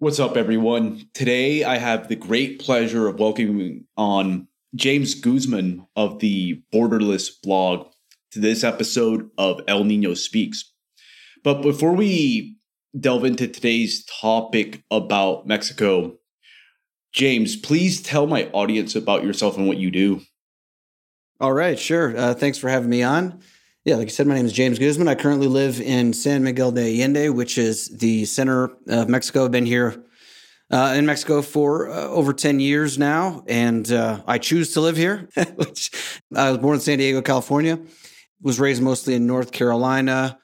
What's up, everyone? Today I have the great pleasure of welcoming on James Guzman of the Borderless blog to this episode of El Nino Speaks. But before we delve into today's topic about Mexico, James, please tell my audience about yourself and what you do. All right, sure. Uh, thanks for having me on. Yeah, like I said, my name is James Guzman. I currently live in San Miguel de Allende, which is the center of Mexico. I've been here uh, in Mexico for uh, over 10 years now, and uh, I choose to live here. I was born in San Diego, California, was raised mostly in North Carolina,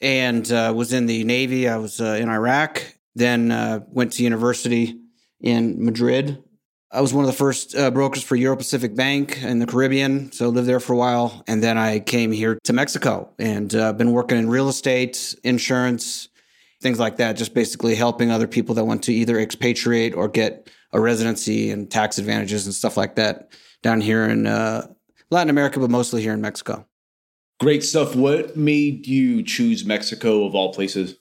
and uh, was in the Navy. I was uh, in Iraq, then uh, went to university in Madrid I was one of the first uh, brokers for Euro Pacific Bank in the Caribbean, so I lived there for a while, and then I came here to Mexico and uh, been working in real estate, insurance, things like that. Just basically helping other people that want to either expatriate or get a residency and tax advantages and stuff like that down here in uh, Latin America, but mostly here in Mexico. Great stuff. What made you choose Mexico of all places?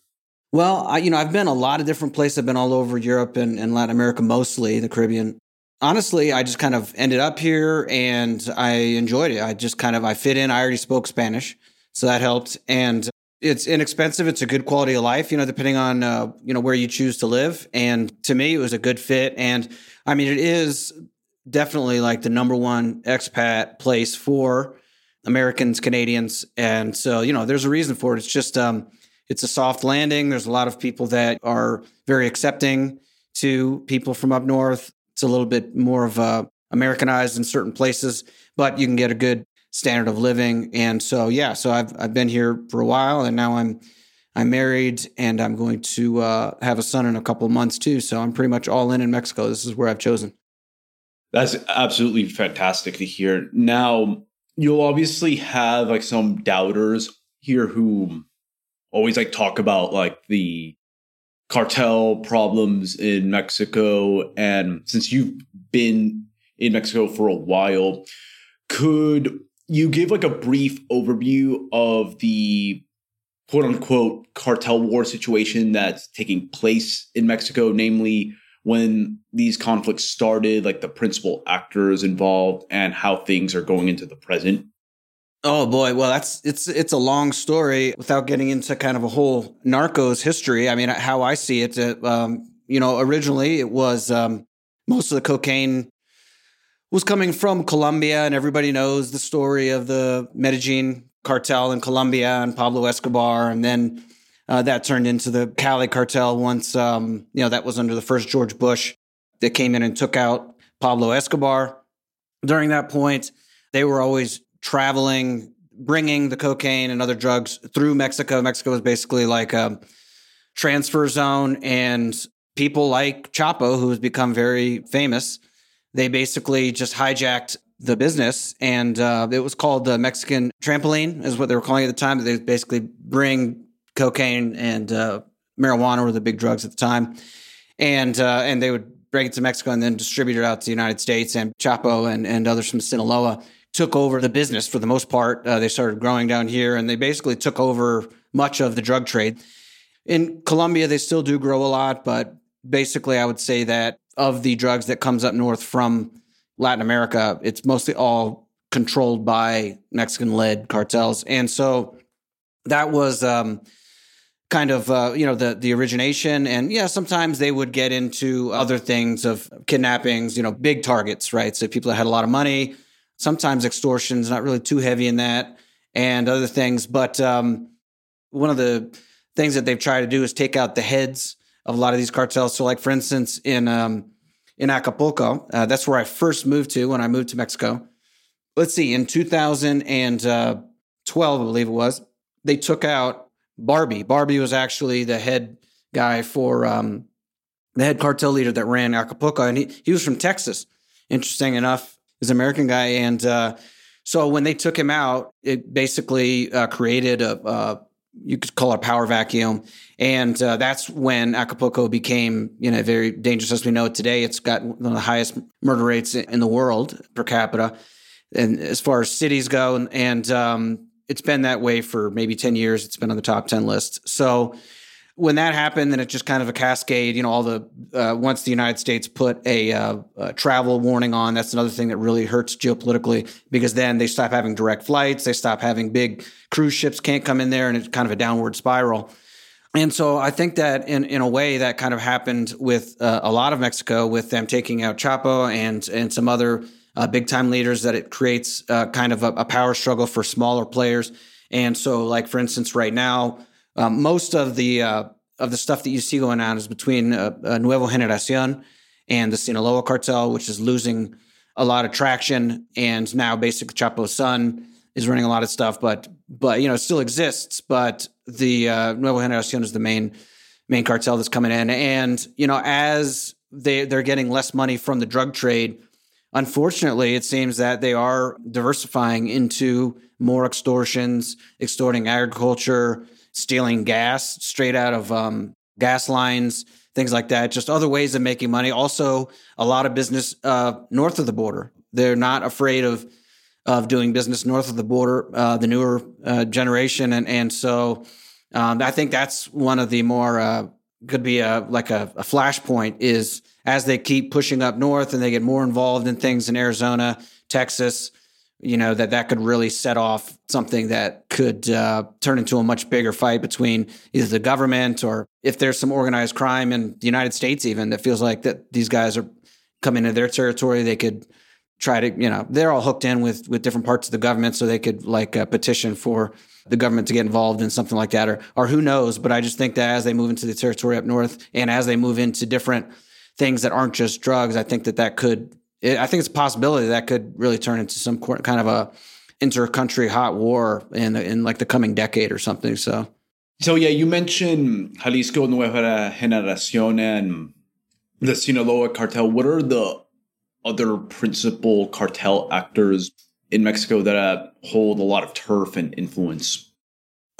Well, I, you know, I've been a lot of different places. I've been all over Europe and, and Latin America, mostly the Caribbean honestly, I just kind of ended up here and I enjoyed it. I just kind of I fit in. I already spoke Spanish, so that helped. And it's inexpensive. It's a good quality of life, you know, depending on uh, you know where you choose to live. And to me, it was a good fit. And I mean, it is definitely like the number one expat place for Americans, Canadians, and so you know, there's a reason for it. It's just um, it's a soft landing. There's a lot of people that are very accepting to people from up north it's a little bit more of a Americanized in certain places, but you can get a good standard of living. And so, yeah, so I've I've been here for a while, and now I'm I'm married, and I'm going to uh, have a son in a couple months too. So I'm pretty much all in in Mexico. This is where I've chosen. That's absolutely fantastic to hear. Now, you'll obviously have like some doubters here who always like talk about like the cartel problems in Mexico. And since you've been in Mexico for a while, could you give like a brief overview of the quote unquote cartel war situation that's taking place in Mexico, namely when these conflicts started, like the principal actors involved, and how things are going into the present? Oh boy, well that's it's it's a long story without getting into kind of a whole narcos history. I mean, how I see it, uh, um, you know, originally it was um, most of the cocaine was coming from Colombia, and everybody knows the story of the Medellin cartel in Colombia and Pablo Escobar, and then uh, that turned into the Cali cartel once um, you know that was under the first George Bush that came in and took out Pablo Escobar. During that point, they were always traveling, bringing the cocaine and other drugs through Mexico. Mexico is basically like a transfer zone, and people like Chapo, who has become very famous, they basically just hijacked the business, and uh, it was called the Mexican trampoline, is what they were calling it at the time. They basically bring cocaine and uh, marijuana were the big drugs at the time, and uh, and they would bring it to Mexico and then distribute it out to the United States. And Chapo and and others from Sinaloa took over the business for the most part. Uh, they started growing down here and they basically took over much of the drug trade. In Colombia, they still do grow a lot, but basically, I would say that of the drugs that comes up north from Latin America, it's mostly all controlled by Mexican led cartels. And so that was um, kind of uh, you know the the origination and yeah sometimes they would get into other things of kidnappings you know big targets right so people that had a lot of money sometimes extortion's not really too heavy in that and other things. But um, one of the things that they've tried to do is take out the heads of a lot of these cartels. So, like for instance, in um, in Acapulco, uh, that's where I first moved to when I moved to Mexico. Let's see, in 2012, I believe it was, they took out Barbie. Barbie was actually the head guy for um, the head cartel leader that ran Acapulco, and he he was from Texas. Interesting enough, is an American guy, and uh, so when they took him out, it basically uh, created a, a, you could call it a power vacuum, and uh, that's when Acapulco became you know very dangerous as we know it today. It's got one of the highest murder rates in the world per capita, and as far as cities go, and, and um, it's been that way for maybe ten years. It's been on the top ten list. So when that happened, then it just kind of a cascade. You know, all the uh, once the United States put a, uh, a, travel warning on, that's another thing that really hurts geopolitically because then they stop having direct flights, they stop having big cruise ships can't come in there, and it's kind of a downward spiral. And so I think that in in a way that kind of happened with uh, a lot of Mexico, with them taking out Chapo and and some other uh, big time leaders, that it creates uh, kind of a, a power struggle for smaller players. And so, like for instance, right now um, most of the uh, of the stuff that you see going on is between uh, uh, Nuevo Generacion and the Sinaloa cartel, which is losing a lot of traction, and now basically Chapo's son is running a lot of stuff, but but you know it still exists. But the uh, Nuevo Generacion is the main main cartel that's coming in, and you know as they they're getting less money from the drug trade. Unfortunately, it seems that they are diversifying into more extortions, extorting agriculture, stealing gas straight out of um, gas lines, things like that. Just other ways of making money. Also, a lot of business uh, north of the border. They're not afraid of of doing business north of the border. Uh, the newer uh, generation, and and so um, I think that's one of the more uh, could be a like a, a flashpoint is as they keep pushing up north and they get more involved in things in Arizona, Texas you know that that could really set off something that could uh, turn into a much bigger fight between either the government or if there's some organized crime in the United States even that feels like that these guys are coming into their territory they could try to you know they're all hooked in with with different parts of the government so they could like uh, petition for the government to get involved in something like that or or who knows but I just think that as they move into the territory up north and as they move into different things that aren't just drugs I think that that could it, I think it's a possibility that could really turn into some kind of a inter-country hot war in in like the coming decade or something. So, so yeah, you mentioned Jalisco Nueva Generación and the Sinaloa cartel. What are the other principal cartel actors in Mexico that uh, hold a lot of turf and influence?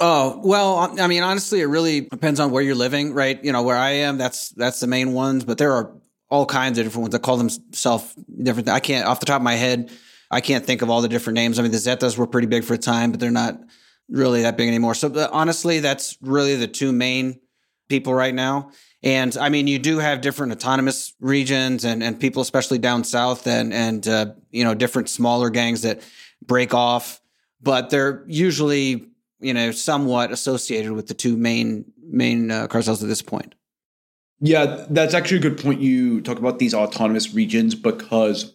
Oh, well, I mean, honestly, it really depends on where you're living, right? You know, where I am, that's that's the main ones, but there are all kinds of different ones that call themselves different. I can't, off the top of my head, I can't think of all the different names. I mean, the Zetas were pretty big for a time, but they're not really that big anymore. So honestly, that's really the two main people right now. And I mean, you do have different autonomous regions and, and people, especially down south, and and uh, you know different smaller gangs that break off, but they're usually you know somewhat associated with the two main main uh, cartels at this point. Yeah, that's actually a good point. You talk about these autonomous regions because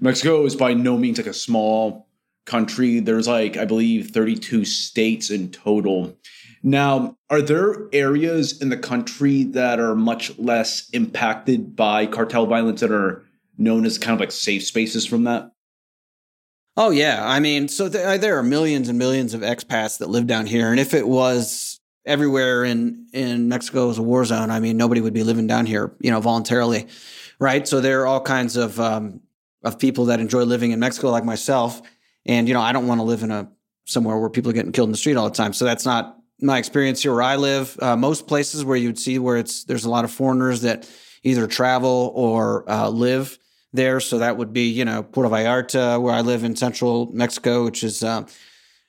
Mexico is by no means like a small country. There's like, I believe, 32 states in total. Now, are there areas in the country that are much less impacted by cartel violence that are known as kind of like safe spaces from that? Oh, yeah. I mean, so th- uh, there are millions and millions of expats that live down here. And if it was everywhere in in Mexico is a war zone. I mean, nobody would be living down here, you know, voluntarily, right? So there are all kinds of um, of people that enjoy living in Mexico, like myself, and you know, I don't want to live in a somewhere where people are getting killed in the street all the time. So that's not my experience here where I live. Uh, most places where you'd see where it's there's a lot of foreigners that either travel or uh, live there. So that would be you know Puerto Vallarta, where I live in central Mexico, which is uh,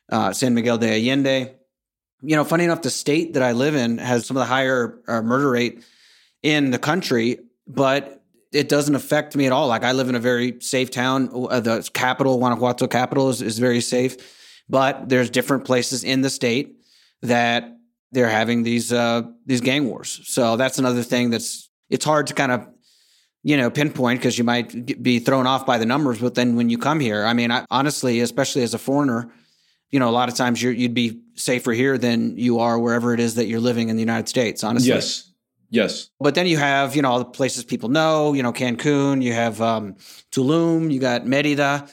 uh San Miguel de Allende you know, funny enough, the state that I live in has some of the higher uh, murder rate in the country, but it doesn't affect me at all. Like I live in a very safe town. Uh, the capital, Guanajuato capital, is, is very safe, but there's different places in the state that they're having these uh, these gang wars. So that's another thing that's it's hard to kind of you know pinpoint because you might be thrown off by the numbers. But then when you come here, I mean, I, honestly, especially as a foreigner you know, a lot of times you would be safer here than you are wherever it is that you're living in the United States, honestly. Yes. Yes. But then you have, you know, all the places people know, you know, Cancun, you have um, Tulum, you got Merida.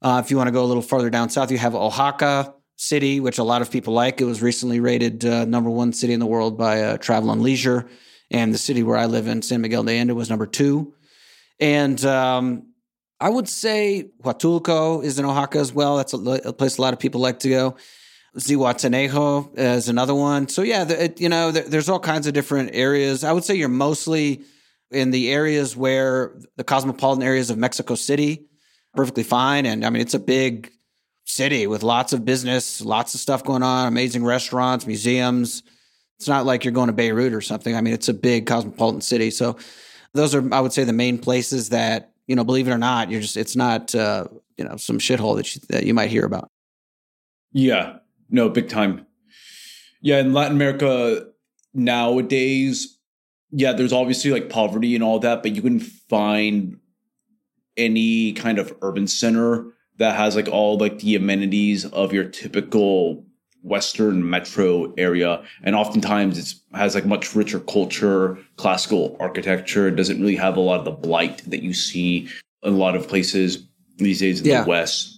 Uh, if you want to go a little further down south, you have Oaxaca City, which a lot of people like. It was recently rated uh, number one city in the world by uh, Travel and Leisure. And the city where I live in, San Miguel de Allende, was number two. And um, I would say Huatulco is in Oaxaca as well. That's a, a place a lot of people like to go. Zihuatanejo is another one. So yeah, the, it, you know, the, there's all kinds of different areas. I would say you're mostly in the areas where the cosmopolitan areas of Mexico City, perfectly fine. And I mean, it's a big city with lots of business, lots of stuff going on, amazing restaurants, museums, It's not like you're going to Beirut or something. I mean, it's a big cosmopolitan city. So those are, I would say, the main places that you know, believe it or not, you're just it's not uh, you know some shithole that you, that you might hear about. Yeah, no, big time. Yeah, in Latin America nowadays, yeah, there's obviously like poverty and all that, but you can find any kind of urban center that has like all like the amenities of your typical western metro area and oftentimes it has like much richer culture classical architecture it doesn't really have a lot of the blight that you see in a lot of places these days in yeah. the west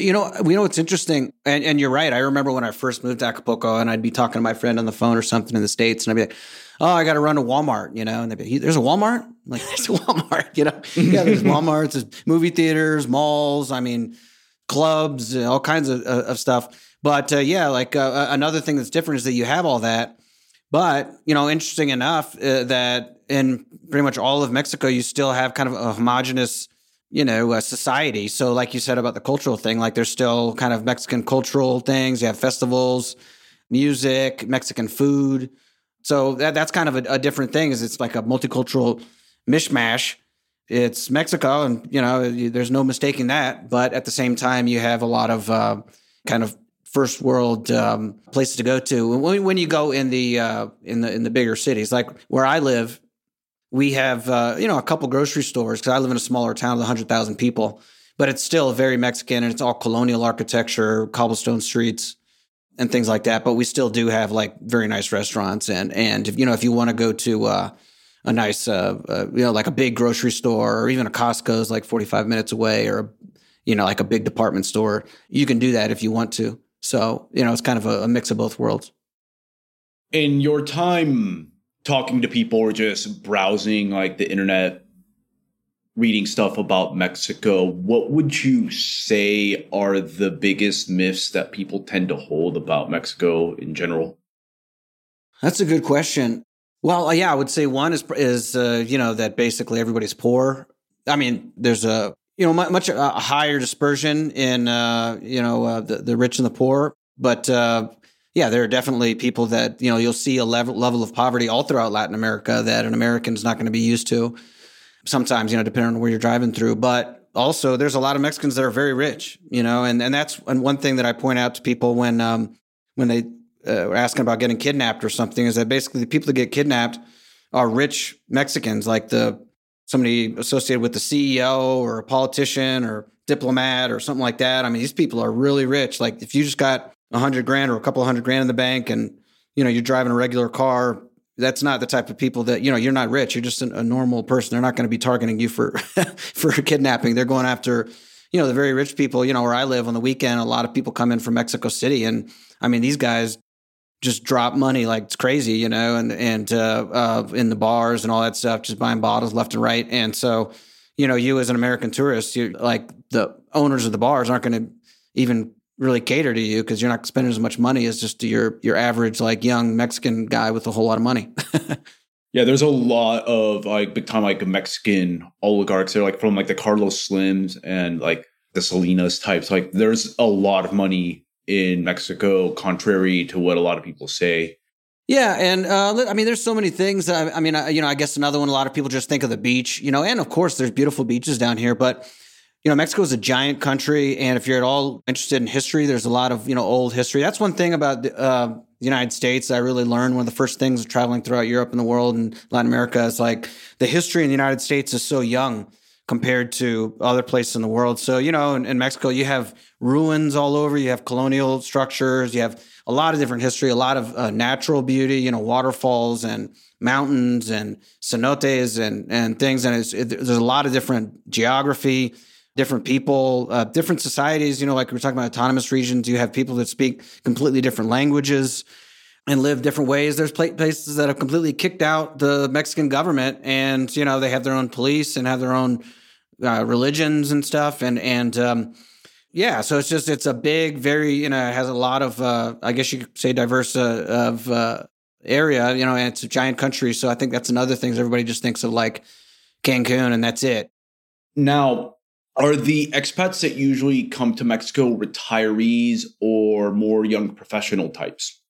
you know, we know it's interesting, and, and you're right. I remember when I first moved to Acapulco, and I'd be talking to my friend on the phone or something in the states, and I'd be like, "Oh, I got to run to Walmart," you know, and they'd be, "There's a Walmart?" I'm like, "There's a Walmart," you know. yeah, there's WalMarts, there's movie theaters, malls. I mean, clubs, all kinds of, of stuff. But uh, yeah, like uh, another thing that's different is that you have all that. But you know, interesting enough uh, that in pretty much all of Mexico, you still have kind of a homogenous you know, society. So, like you said about the cultural thing, like there's still kind of Mexican cultural things. You have festivals, music, Mexican food. So that that's kind of a, a different thing. Is it's like a multicultural mishmash. It's Mexico, and you know, there's no mistaking that. But at the same time, you have a lot of uh, kind of first world um, places to go to. When, when you go in the uh, in the in the bigger cities, like where I live, we have uh, you know a couple grocery stores because I live in a smaller town with hundred thousand people, but it's still very Mexican and it's all colonial architecture, cobblestone streets, and things like that. But we still do have like very nice restaurants and and if, you know if you want to go to uh, a nice uh, uh, you know like a big grocery store or even a Costco is like forty five minutes away or you know like a big department store, you can do that if you want to. So you know it's kind of a, a mix of both worlds. In your time talking to people or just browsing like the internet reading stuff about Mexico, what would you say are the biggest myths that people tend to hold about Mexico in general? That's a good question. Well, yeah, I would say one is is uh, you know that basically everybody's poor. I mean, there's a you know much, a higher dispersion in uh, you know uh, the the rich and the poor, but uh, yeah, there are definitely people that you know you'll see a level level of poverty all throughout Latin America that an American is not going to be used to. Sometimes, you know, depending on where you're driving through, but also there's a lot of Mexicans that are very rich, you know, and and that's and one thing that I point out to people when um, when they uh, are asking about getting kidnapped or something is that basically the people that get kidnapped are rich Mexicans, like the somebody associated with the CEO or a politician or diplomat or something like that. I mean, these people are really rich. Like if you just got a hundred grand or a couple hundred grand in the bank and you know you're driving a regular car that's not the type of people that you know you're not rich. You're just a, a normal person. They're not going to be targeting you for for kidnapping. They're going after you know the very rich people. You know where i live on the weekend a lot of people come in from mexico city. And i mean these guys just drop money like it's crazy you know and and uh, uh, in the bars and all that stuff just buying bottles left and right and so you know you as an american tourist you like the owners of the bars aren't going to even really cater to you because you're not spending as much money as just your your average like young Mexican guy with a whole lot of money. yeah, there's a lot of like big time like Mexican oligarchs. They're like from like the Carlos Slims and like the Salinas types. Like there's a lot of money in Mexico, contrary to what a lot of people say. Yeah, and uh, I mean, there's so many things. I, I mean, I, you know, I guess another one. A lot of people just think of the beach, you know, and of course, there's beautiful beaches down here, but you know, Mexico is a giant country, and if you're at all interested in history, there's a lot of you know old history. That's one thing about the, uh, the United States I really learned. One of the first things traveling throughout Europe and the world and Latin America is like the history in the United States is so young compared to other places in the world. So you know, in, in Mexico, you have ruins all over. You have colonial structures. You have a lot of different history, a lot of uh, natural beauty. You know, waterfalls and mountains and cenotes and and things. And it, there's a lot of different geography different people, uh, different societies. You know, like we are talking about autonomous regions, you have people that speak completely different languages and live different ways. There's places that have completely kicked out the Mexican government, and you know they have their own police and have their own uh, religions and stuff, and and um, yeah, so it's just it's a big, very you know, has a lot of uh, I guess you could say diverse uh, of uh, area, you know, and it's a giant country. So I think that's another thing. Everybody just thinks of like Cancun, and that's it. Now, are the expats that usually come to Mexico retirees or more young professional types?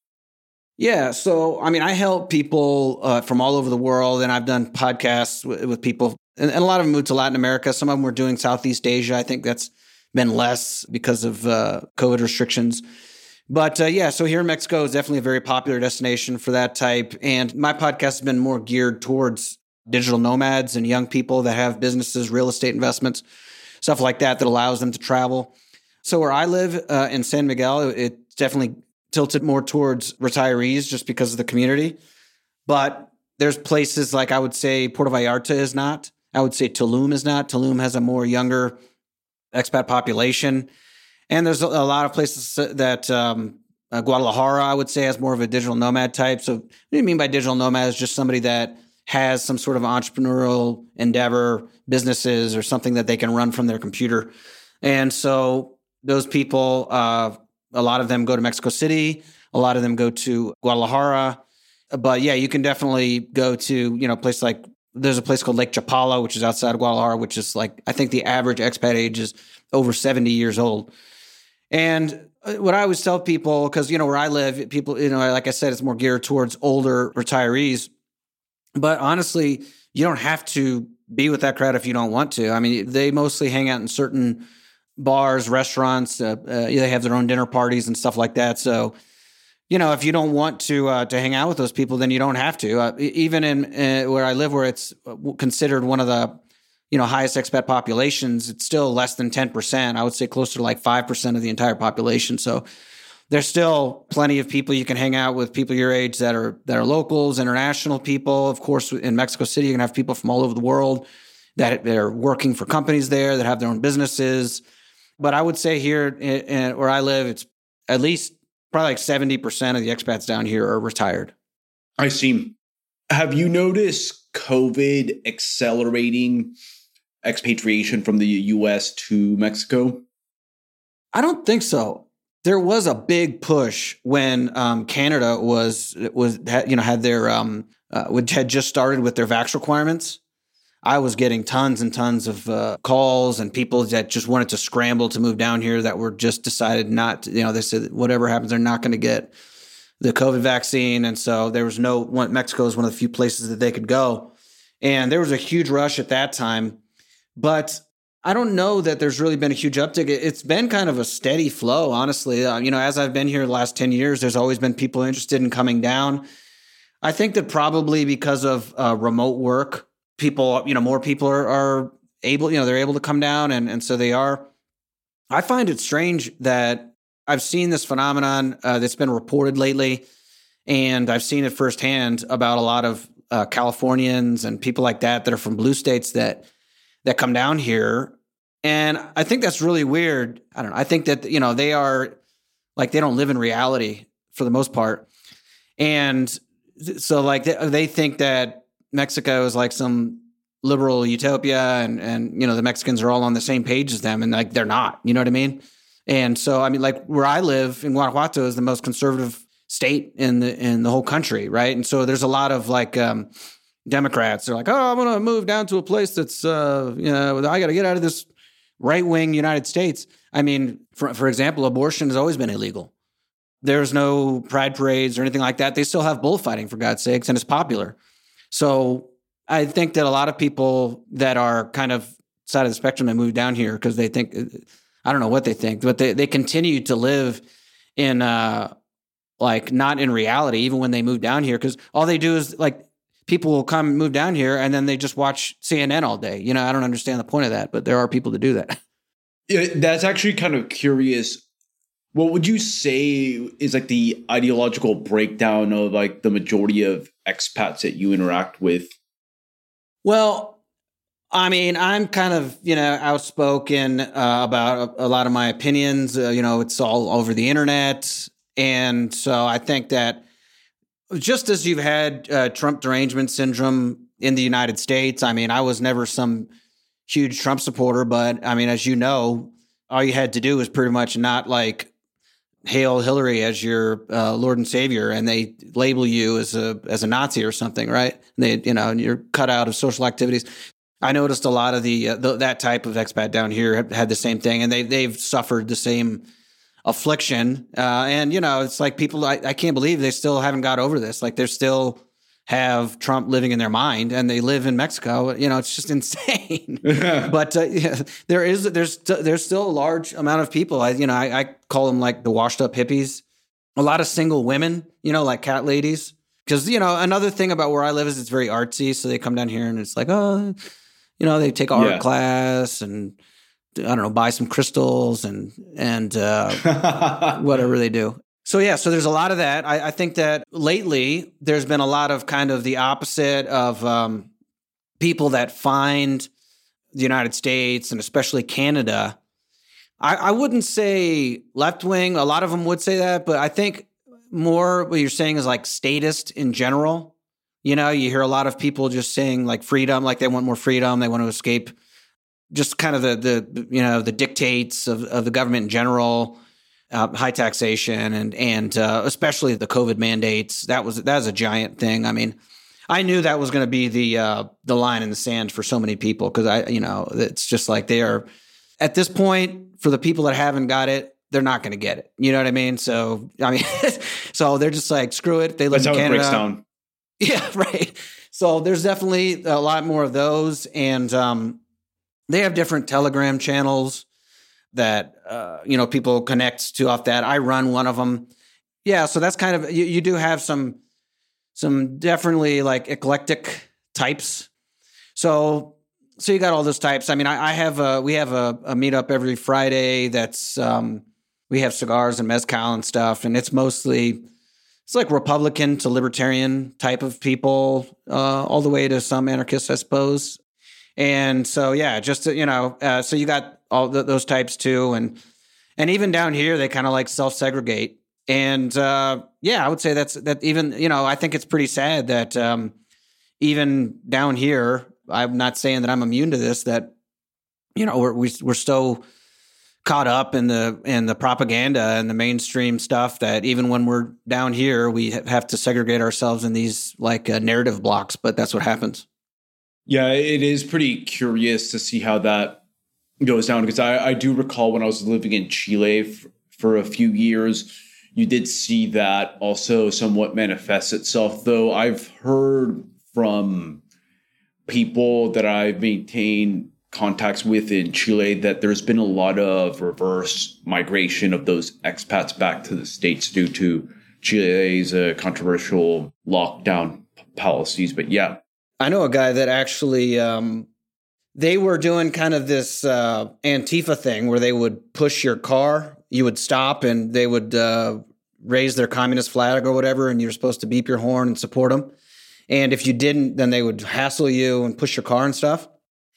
Yeah, so I mean, I help people uh, from all over the world, and I've done podcasts with, with people, and, and, a lot of them moved to Latin America. Some of them were doing Southeast Asia. I think that's been less because of uh, COVID restrictions. But uh, yeah, so here in Mexico is definitely a very popular destination for that type. And my podcast has been more geared towards digital nomads and young people that have businesses, real estate investments, stuff like that, that allows them to travel. So where I live uh, in San Miguel, it's definitely tilted more towards retirees just because of the community. But there's places like I would say Puerto Vallarta is not. I would say Tulum is not. Tulum has a more younger expat population. And there's a, lot of places that um, uh, Guadalajara, I would say, has more of a digital nomad type. So, what do you mean by digital nomad? Is just somebody that has some sort of entrepreneurial endeavor, businesses, or something that they can run from their computer. And so, those people, uh, a lot of them go to Mexico City, a lot of them go to Guadalajara. But yeah, you can definitely go to, you know, a place like there's a place called Lake Chapala, which is outside of Guadalajara, which is like I think the average expat age is over 70 years old. And uh, what I always tell people, because you know where I live, people, you know, like I said, it's more geared towards older retirees. But honestly, you don't have to be with that crowd if you don't want to. I mean, they mostly hang out in certain bars, restaurants. Uh, uh, they have their own dinner parties and stuff like that. So, you know, if you don't want to uh, to hang out with those people, then you don't have to. Uh, even in uh, where I live, where it's considered one of the you know highest expat populations, it's still less than ten percent. I would say closer to like five percent of the entire population. So there's still plenty of people you can hang out with people your age that are that are locals, international people. Of course, in Mexico City, you can have people from all over the world that are working for companies there that have their own businesses. But I would say here in, in, where I live, it's at least probably like seventy percent of the expats down here are retired. I see. Have you noticed COVID accelerating expatriation from the U.S. to Mexico? I don't think so there was a big push when um, Canada was was you know had their um, uh, had just started with their vax requirements. I was getting tons and tons of uh, calls and people that just wanted to scramble to move down here that were just decided not. To, you know, they said whatever happens, they're not going to get the COVID vaccine, and so there was no. One, Mexico is one of the few places that they could go, and there was a huge rush at that time. But I don't know that there's really been a huge uptick. It's been kind of a steady flow, honestly. Uh, you know, as I've been here the last 10 years, there's always been people interested in coming down. I think that probably because of uh, remote work, people, you know, more people are, are, able, you know, they're able to come down and, and so they are. I find it strange that I've seen this phenomenon uh, that's been reported lately, and I've seen it firsthand about a lot of uh, Californians and people like that that are from blue states that that come down here. And I think that's really weird. I don't know. I think that, you know, they are like, they don't live in reality for the most part. And so, like, they, they think that Mexico is like some liberal utopia and, and, you know, the Mexicans are all on the same page as them. And like, they're not, you know what I mean? And so, I mean, like where I live in Guanajuato is the most conservative state in the in the whole country, right? And so there's a lot of like um, Democrats are like, oh, I'm going to move down to a place that's, uh, you know, I got to get out of this right wing United States. I mean, for, for example, abortion has always been illegal. There's no pride parades or anything like that. They still have bullfighting, for God's sakes, and it's popular. So I think that a lot of people that are kind of side of the spectrum that move down here because they think, I don't know what they think, but they, they continue to live in, uh, like not in reality, even when they move down here, because all they do is like people will come move down here and then they just watch CNN all day. You know, I don't understand the point of that, but there are people to do that. Yeah, that's actually kind of curious. What would you say is like the ideological breakdown of like the majority of expats that you interact with? Well, I mean, I'm kind of, you know, outspoken uh, about a, a, lot of my opinions. Uh, you know, it's all over the internet. And so I think that just as you've had uh, Trump derangement syndrome in the United States, I mean, I was never some huge Trump supporter, but I mean, as you know, all you had to do was pretty much not like hail Hillary as your uh, Lord and Savior, and they label you as a as a Nazi or something, right? And they, you know, and you're cut out of social activities. I noticed a lot of the, uh, the that type of expat down here had, had the same thing, and they they've suffered the same affliction. Uh, and you know, it's like people. I, I can't believe they still haven't got over this. Like they're still have Trump living in their mind, and they live in Mexico. You know, it's just insane. but uh, yeah, there is there's there's still a large amount of people. I you know I, I call them like the washed up hippies. A lot of single women, you know, like cat ladies. Because you know another thing about where I live is it's very artsy, so they come down here and it's like oh, you know, they take art yeah. class and I don't know, buy some crystals and and uh, whatever they do. So yeah, so there's a lot of that. I, I, think that lately there's been a lot of kind of the opposite of um, people that find the United States and especially Canada. I, I wouldn't say left wing. A lot of them would say that, but I think more what you're saying is like statist in general. You know, you hear a lot of people just saying like freedom, like they want more freedom, they want to escape just kind of the the you know the dictates of, of the government in general uh, high taxation and and uh, especially the COVID mandates. That was that was a giant thing. I mean, I knew that was going to be the uh, the line in the sand for so many people because I you know it's just like they are at this point for the people that haven't got it. They're not going to get it. You know what I mean? So I mean, so they're just like screw it. They live That's in Canada. Yeah, right. So there's definitely a lot more of those, and um, they have different Telegram channels that uh, you know people connect to off that. I run one of them. Yeah, so that's kind of you, you do have some some definitely like eclectic types. So so you got all those types. I mean, I, I have a we have a, a meetup every Friday. That's um, we have cigars and mezcal and stuff, and it's mostly it's like Republican to libertarian type of people, uh, all the way to some anarchists, I suppose. And so, yeah, just you know, uh, so you got all th- those types too, and and even down here they kind of like self segregate. And uh, yeah, I would say that's that. Even you know, I think it's pretty sad that um, even down here, I'm not saying that I'm immune to this. That you know, we're we, are we are so caught up in the in the propaganda and the mainstream stuff that even when we're down here, we have to segregate ourselves in these like uh, narrative blocks. But that's what happens. Yeah, it is pretty curious to see how that goes down because I, I do recall when I was living in Chile f- for a few years, you did see that also somewhat manifest itself. Though I've heard from people that I've maintained contacts with in Chile that there's been a lot of reverse migration of those expats back to the states due to Chile's uh, controversial lockdown policies. But yeah, I know a guy that actually um, they were doing kind of this uh, Antifa thing where they would push your car, you would stop, and they would uh, raise their communist flag or whatever, and you're supposed to beep your horn and support them. And if you didn't, then they would hassle you and push your car and stuff.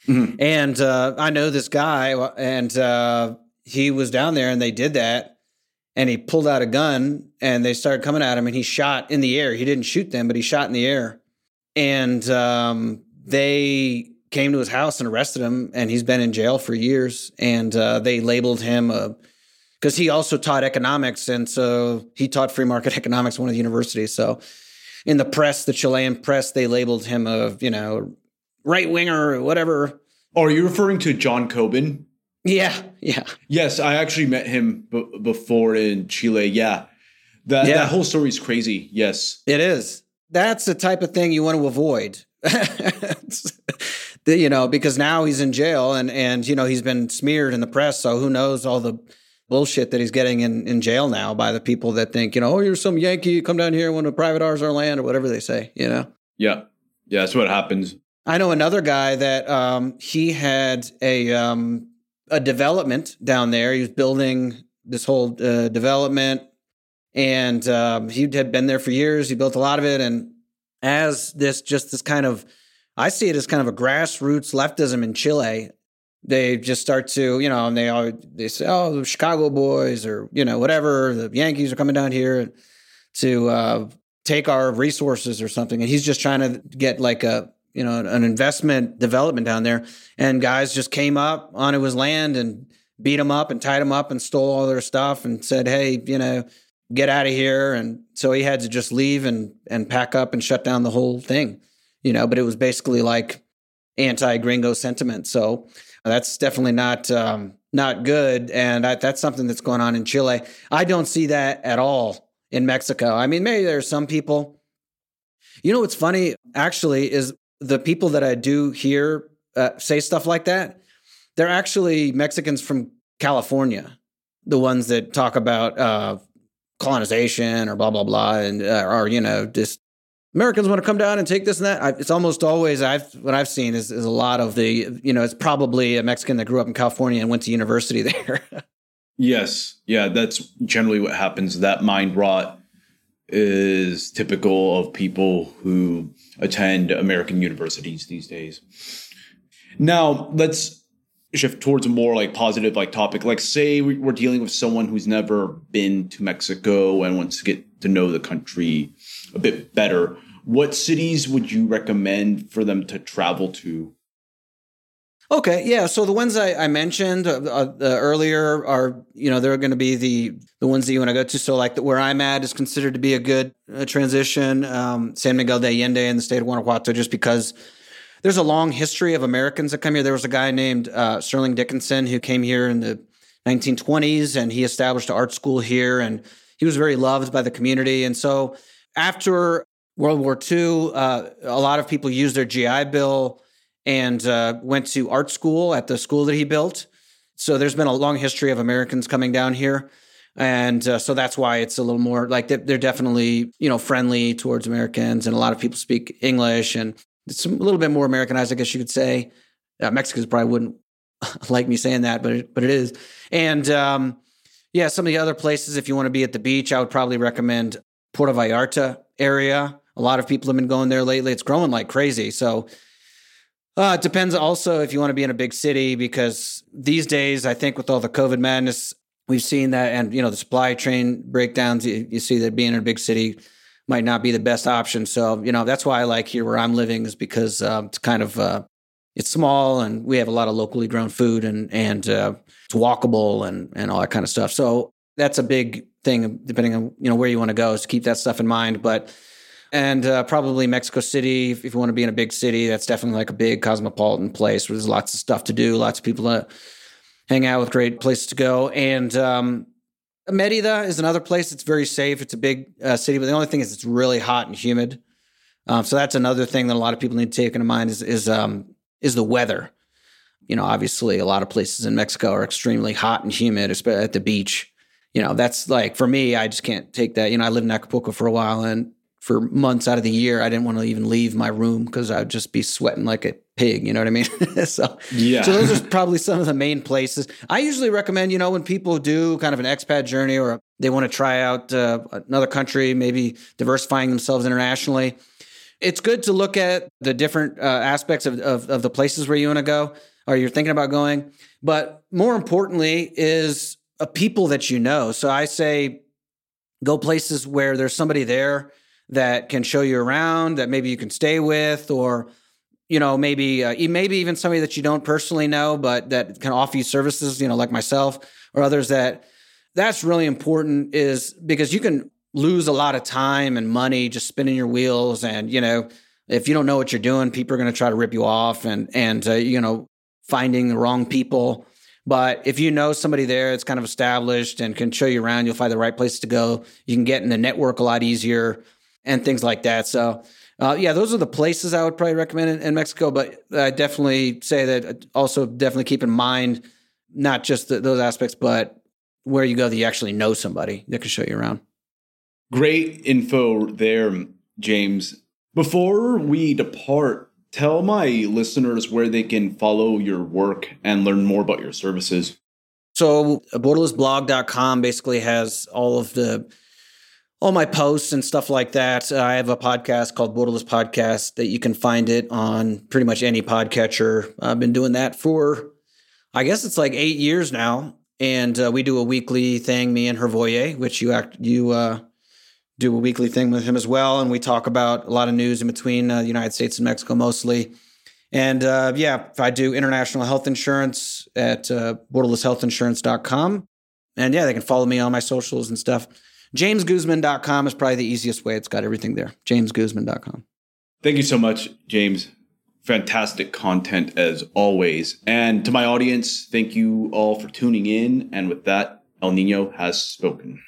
Mm-hmm. And uh, I know this guy, and uh, he was down there, and they did that. And he pulled out a gun, and they started coming at him, and he shot in the air. He didn't shoot them, but he shot in the air. And um, they came to his house and arrested him, and he's been in jail for years. And uh, they labeled him a because he also taught economics, and so he taught free market economics at one of the universities. So in the press, the Chilean press, they labeled him a you know right winger or whatever. Are you referring to John Cobin? Yeah, yeah. Yes, I actually met him b- before in Chile. Yeah. That, yeah. that whole story is crazy. Yes. It is. That's the type of thing you want to avoid. you know, because now he's in jail and and you know he's been smeared in the press. So who knows all the bullshit that he's getting in in jail now by the people that think you know, oh, you're some Yankee, come down here want to privatize our land or whatever they say. You know. Yeah, yeah, that's what happens. I know another guy that um, he had a um, a development down there. He was building this whole uh, development, and um, he had been there for years. He built a lot of it, and as this just this kind of I see it as kind of a grassroots leftism in Chile. They just start to, you know, and they all they say, "Oh, the Chicago boys," or you know, whatever. The Yankees are coming down here to uh, take our resources or something, and he's just trying to get like a, you know, an investment development down there. And guys just came up onto his land and beat him up and tied him up and stole all their stuff and said, "Hey, you know." Get out of here and so he had to just leave and and pack up and shut down the whole thing you know, but it was basically like anti-gringo sentiment. So that's definitely not um, not good, and I, that's something that's going on in Chile. I don't see that at all in Mexico. I mean, maybe there's some people. You know what's funny actually is the people that I do hear uh, say stuff like that. They're actually Mexicans from California, the ones that talk about uh, colonization or blah blah blah, and uh, or you know just Americans want to come down and take this and that. I, it's almost always I've what I've seen is, is a lot of the you know it's probably a Mexican that grew up in California and went to university there. yes, yeah, that's generally what happens. That mind rot is typical of people who attend American universities these days. Now let's shift towards a more like positive like topic. Like say we're dealing with someone who's never been to Mexico and wants to get to know the country a bit better what cities would you recommend for them to travel to? Okay, yeah. So the ones I, I mentioned uh, uh, earlier are, you know, they're going to be the the ones that you want to go to. So like the, where I'm at is considered to be a good uh, transition. Um, San Miguel de Allende in the state of Guanajuato, just because there's a long history of Americans that come here. There was a guy named uh, Stirling Dickinson who came here in the 1920s, and he established an art school here, and he was very loved by the community. And so after World War II, uh, a lot of people used their GI Bill and uh, went to art school at the school that he built. So there's been a long history of Americans coming down here. And uh, so that's why it's a little more like they're definitely, you know, friendly towards Americans. And a lot of people speak English and it's a little bit more Americanized, I guess you could say. Uh, Mexicans probably wouldn't like me saying that, but it, but it is. And um, yeah, some of the other places, if you want to be at the beach, I would probably recommend Puerto Vallarta area. A lot of people have been going there lately. It's growing like crazy. So uh, it depends also if you want to be in a big city because these days, I think with all the COVID madness, we've seen that, and you know the supply chain breakdowns. You, you see that being in a big city might not be the best option. So you know that's why I like here where I'm living is because uh, it's kind of uh, it's small and we have a lot of locally grown food and and uh, it's walkable and and all that kind of stuff. So that's a big thing depending on you know where you want to go is to keep that stuff in mind. But and uh, probably Mexico City. If you want to be in a big city, that's definitely like a big cosmopolitan place where there's lots of stuff to do, lots of people to hang out with, great places to go. And um, Merida is another place that's very safe. It's a big uh, city, but the only thing is it's really hot and humid. Um, so that's another thing that a lot of people need to take into mind is is um, is the weather. You know, obviously, a lot of places in Mexico are extremely hot and humid, especially at the beach. You know, that's like for me, I just can't take that. You know, I lived in Acapulco for a while, and for months out of the year, I didn't want to even leave my room because I would just be sweating like a pig. You know what I mean? so yeah. So those are probably some of the main places. I usually recommend, you know, when people do kind of an expat journey or they want to try out uh, another country, maybe diversifying themselves internationally. It's good to look at the different uh, aspects of, of, of the places where you want to go or you're thinking about going. But more importantly, is a people that you know. So I say go places where there's somebody there that can show you around that maybe you can stay with or you know maybe uh, maybe even somebody that you don't personally know but that can offer you services you know like myself or others that that's really important is because you can lose a lot of time and money just spinning your wheels and you know if you don't know what you're doing people are going to try to rip you off and and uh, you know finding the wrong people. But if you know somebody there that's kind of established and can show you around you'll find the right place to go. You can get in the network a lot easier and things like that. So, uh, yeah, those are the places I would probably recommend in, in, Mexico. But I definitely say that uh, also definitely keep in mind not just the, those aspects, but where you go that you actually know somebody that can show you around. Great info there, James. Before we depart, tell my listeners where they can follow your work and learn more about your services. So, borderlessblog.com basically has all of the all my posts and stuff like that. I have a podcast called Borderless Podcast that you can find it on pretty much any podcatcher. I've been doing that for, I guess it's like eight years now, and uh, we do a weekly thing. Me and Hrvoje, which you act you uh, do a weekly thing with him as well, and we talk about a lot of news in between uh, the United States and Mexico mostly. And uh, yeah, I do international health insurance at uh, borderlesshealthinsurance.com. And yeah, they can follow me on my socials and stuff. JamesGuzman.com is probably the easiest way. It's got everything there. JamesGuzman.com. Thank you so much, James, fantastic content as always. And to my audience, thank you all for tuning in. And with that, El Nino has spoken.